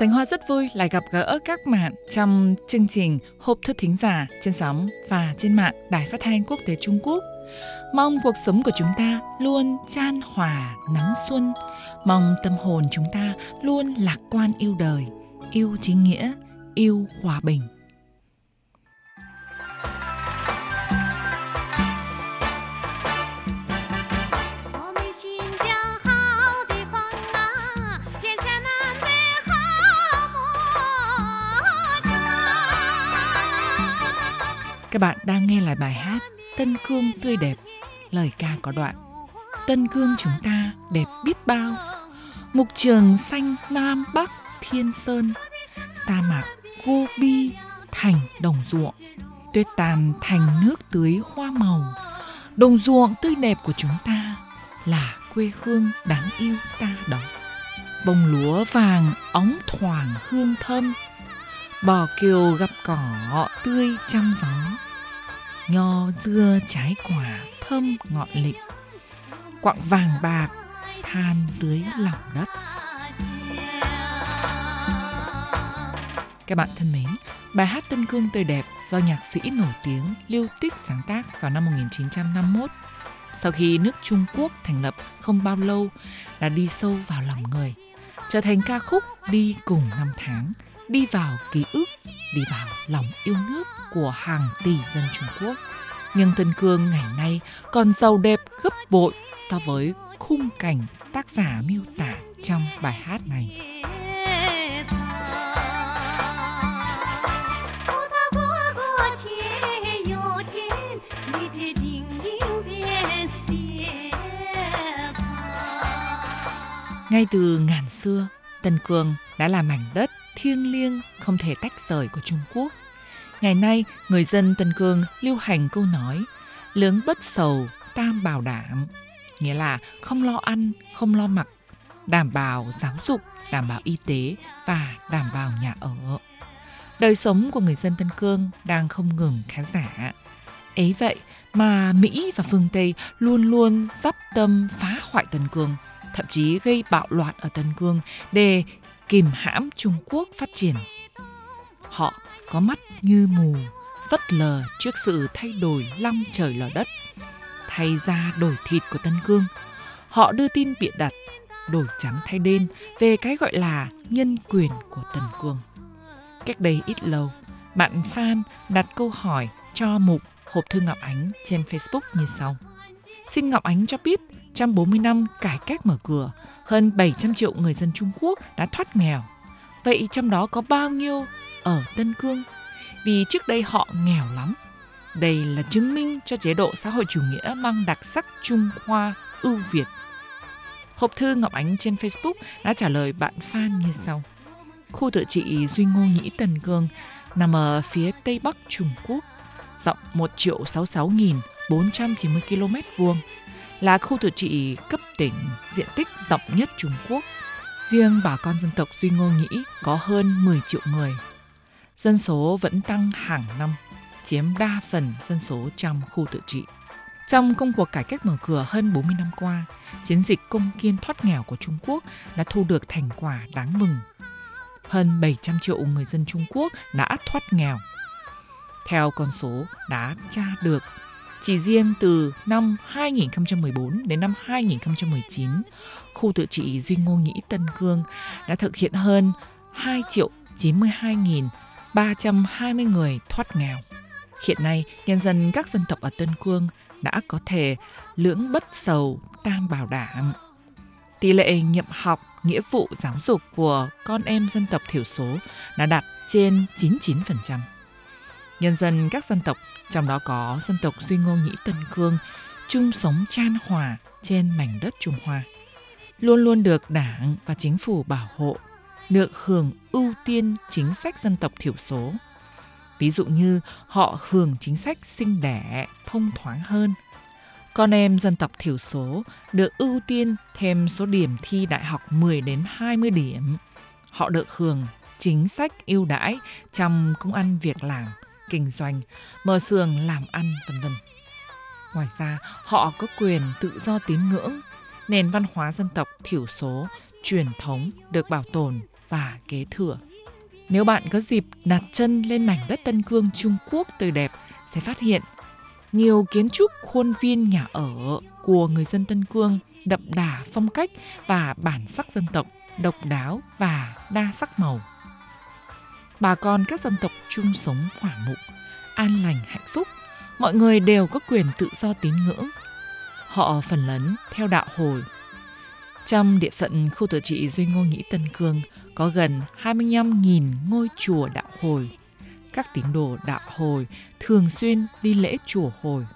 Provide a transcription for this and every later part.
Sánh Hoa rất vui lại gặp gỡ các bạn trong chương trình Hộp thư thính giả trên sóng và trên mạng Đài Phát thanh Quốc tế Trung Quốc. Mong cuộc sống của chúng ta luôn chan hòa nắng xuân. Mong tâm hồn chúng ta luôn lạc quan yêu đời, yêu chính nghĩa, yêu hòa bình. Các bạn đang nghe lại bài hát Tân Cương tươi đẹp, lời ca có đoạn. Tân Cương chúng ta đẹp biết bao, mục trường xanh Nam Bắc Thiên Sơn, sa mạc Gobi thành đồng ruộng, tuyết tàn thành nước tưới hoa màu. Đồng ruộng tươi đẹp của chúng ta là quê hương đáng yêu ta đó. Bông lúa vàng óng thoảng hương thơm, bò kiều gặp cỏ tươi trăm gió nho, dưa, trái quả, thơm ngọn lịm. Quặng vàng bạc, than dưới lòng đất. Các bạn thân mến, bài hát Tân Cương tươi đẹp do nhạc sĩ nổi tiếng Lưu Tích sáng tác vào năm 1951 sau khi nước Trung Quốc thành lập không bao lâu, đã đi sâu vào lòng người, trở thành ca khúc đi cùng năm tháng đi vào ký ức, đi vào lòng yêu nước của hàng tỷ dân Trung Quốc. Nhưng Tân Cương ngày nay còn giàu đẹp gấp bội so với khung cảnh tác giả miêu tả trong bài hát này. Ngay từ ngàn xưa, Tân Cương đã là mảnh đất thiêng liêng không thể tách rời của Trung Quốc. Ngày nay, người dân Tân Cương lưu hành câu nói lướng bất sầu, tam bảo đảm, nghĩa là không lo ăn, không lo mặc, đảm bảo giáo dục, đảm bảo y tế và đảm bảo nhà ở. Đời sống của người dân Tân Cương đang không ngừng khá giả. Ấy vậy mà Mỹ và phương Tây luôn luôn dắp tâm phá hoại Tân Cương, thậm chí gây bạo loạn ở Tân Cương để kìm hãm Trung Quốc phát triển. Họ có mắt như mù, vất lờ trước sự thay đổi long trời lở đất. Thay ra đổi thịt của Tân Cương, họ đưa tin bịa đặt, đổi trắng thay đen về cái gọi là nhân quyền của Tân Cương. Cách đây ít lâu, bạn Phan đặt câu hỏi cho mục Hộp thư Ngọc Ánh trên Facebook như sau. Xin Ngọc Ánh cho biết, trong 40 năm cải cách mở cửa, hơn 700 triệu người dân Trung Quốc đã thoát nghèo. Vậy trong đó có bao nhiêu ở Tân Cương? Vì trước đây họ nghèo lắm. Đây là chứng minh cho chế độ xã hội chủ nghĩa mang đặc sắc Trung Hoa ưu Việt. Hộp thư Ngọc Ánh trên Facebook đã trả lời bạn Phan như sau. Khu tự trị Duy Ngô Nhĩ Tân Cương nằm ở phía tây bắc Trung Quốc, rộng 1 triệu 66 nghìn 490 km vuông, là khu tự trị cấp tỉnh diện tích rộng nhất Trung Quốc. Riêng bà con dân tộc Duy Ngô Nhĩ có hơn 10 triệu người. Dân số vẫn tăng hàng năm, chiếm đa phần dân số trong khu tự trị. Trong công cuộc cải cách mở cửa hơn 40 năm qua, chiến dịch công kiên thoát nghèo của Trung Quốc đã thu được thành quả đáng mừng. Hơn 700 triệu người dân Trung Quốc đã thoát nghèo. Theo con số đã tra được chỉ riêng từ năm 2014 đến năm 2019, khu tự trị Duy Ngô Nhĩ Tân Cương đã thực hiện hơn 2 triệu 92.320 người thoát nghèo. Hiện nay, nhân dân các dân tộc ở Tân Cương đã có thể lưỡng bất sầu tam bảo đảm. Tỷ lệ nhập học, nghĩa vụ giáo dục của con em dân tộc thiểu số đã đạt trên 99%. Nhân dân các dân tộc trong đó có dân tộc Duy Ngô Nhĩ Tân Cương, chung sống chan hòa trên mảnh đất Trung Hoa. Luôn luôn được Đảng và chính phủ bảo hộ, được hưởng ưu tiên chính sách dân tộc thiểu số. Ví dụ như họ hưởng chính sách sinh đẻ thông thoáng hơn. Con em dân tộc thiểu số được ưu tiên thêm số điểm thi đại học 10 đến 20 điểm. Họ được hưởng chính sách ưu đãi trong công ăn việc làm kinh doanh, mở xưởng làm ăn vân vân. Ngoài ra, họ có quyền tự do tín ngưỡng, nền văn hóa dân tộc thiểu số, truyền thống được bảo tồn, và kế thừa. Nếu bạn có dịp đặt chân lên mảnh đất Tân Cương Trung Quốc tươi đẹp, sẽ phát hiện nhiều kiến trúc khuôn viên nhà ở của người dân Tân Cương đậm đà phong cách và bản sắc dân tộc, độc đáo và đa sắc màu. Bà con các dân tộc chung sống hòa mục, an lành hạnh phúc, mọi người đều có quyền tự do tín ngưỡng. Họ phần lớn theo đạo Hồi. Trong địa phận khu tự trị Duy Ngô nghĩ Tân Cương có gần 25.000 ngôi chùa đạo Hồi. Các tín đồ đạo Hồi thường xuyên đi lễ chùa Hồi.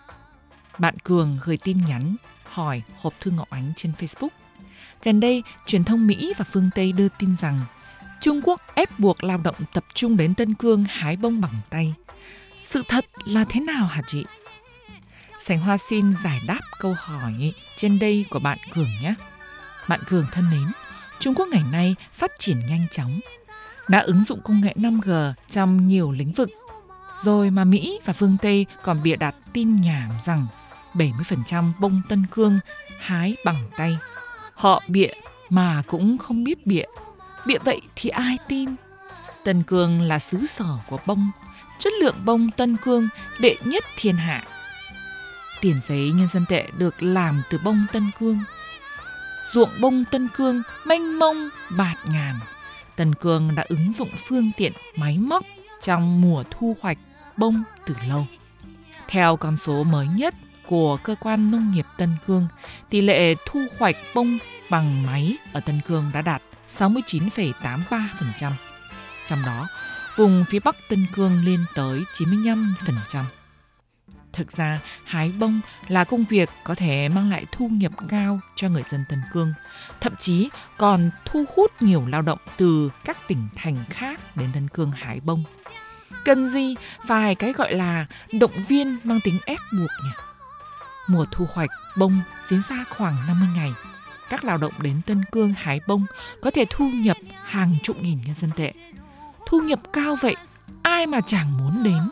Bạn Cường gửi tin nhắn hỏi hộp thư Ngọc Ánh trên Facebook. Gần đây, truyền thông Mỹ và phương Tây đưa tin rằng Trung Quốc ép buộc lao động tập trung đến Tân Cương hái bông bằng tay. Sự thật là thế nào hả chị? Sành Hoa xin giải đáp câu hỏi trên đây của bạn Cường nhé. Bạn Cường thân mến, Trung Quốc ngày nay phát triển nhanh chóng, đã ứng dụng công nghệ 5G trong nhiều lĩnh vực. Rồi mà Mỹ và phương Tây còn bịa đặt tin nhảm rằng 70% bông tân cương hái bằng tay. Họ bịa mà cũng không biết bịa. Bịa vậy thì ai tin? Tân cương là xứ sở của bông, chất lượng bông tân cương đệ nhất thiên hạ. Tiền giấy nhân dân tệ được làm từ bông tân cương. Ruộng bông tân cương mênh mông bạt ngàn. Tân cương đã ứng dụng phương tiện máy móc trong mùa thu hoạch bông từ lâu. Theo con số mới nhất của cơ quan nông nghiệp Tân Cương, tỷ lệ thu hoạch bông bằng máy ở Tân Cương đã đạt 69,83%. Trong đó, vùng phía Bắc Tân Cương lên tới 95%. Thực ra, hái bông là công việc có thể mang lại thu nhập cao cho người dân Tân Cương, thậm chí còn thu hút nhiều lao động từ các tỉnh thành khác đến Tân Cương hái bông. Cần gì phải cái gọi là động viên mang tính ép buộc nhỉ? Mùa thu hoạch bông diễn ra khoảng 50 ngày. Các lao động đến Tân Cương hái bông có thể thu nhập hàng chục nghìn nhân dân tệ. Thu nhập cao vậy, ai mà chẳng muốn đến.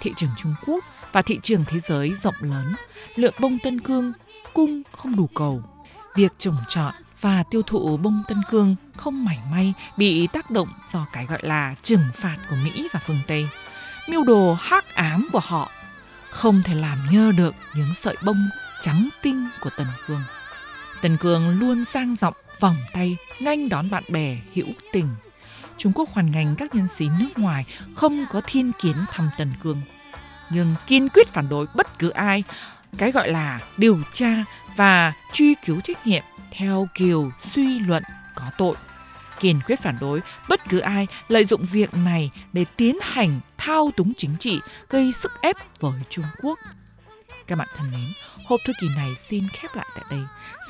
Thị trường Trung Quốc và thị trường thế giới rộng lớn, lượng bông Tân Cương cung không đủ cầu. Việc trồng trọt và tiêu thụ bông Tân Cương không mảy may bị tác động do cái gọi là trừng phạt của Mỹ và phương Tây. Mưu đồ hắc ám của họ không thể làm nhơ được những sợi bông trắng tinh của Tần Cương. Tần Cương luôn sang giọng vòng tay nhanh đón bạn bè hữu tình. Trung Quốc hoàn ngành các nhân sĩ nước ngoài không có thiên kiến thăm Tần Cương, nhưng kiên quyết phản đối bất cứ ai cái gọi là điều tra và truy cứu trách nhiệm theo kiểu suy luận có tội kiên quyết phản đối bất cứ ai lợi dụng việc này để tiến hành thao túng chính trị, gây sức ép với Trung Quốc. Các bạn thân mến, hộp thư kỳ này xin khép lại tại đây.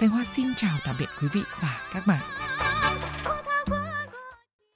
Xanh Hoa xin chào tạm biệt quý vị và các bạn.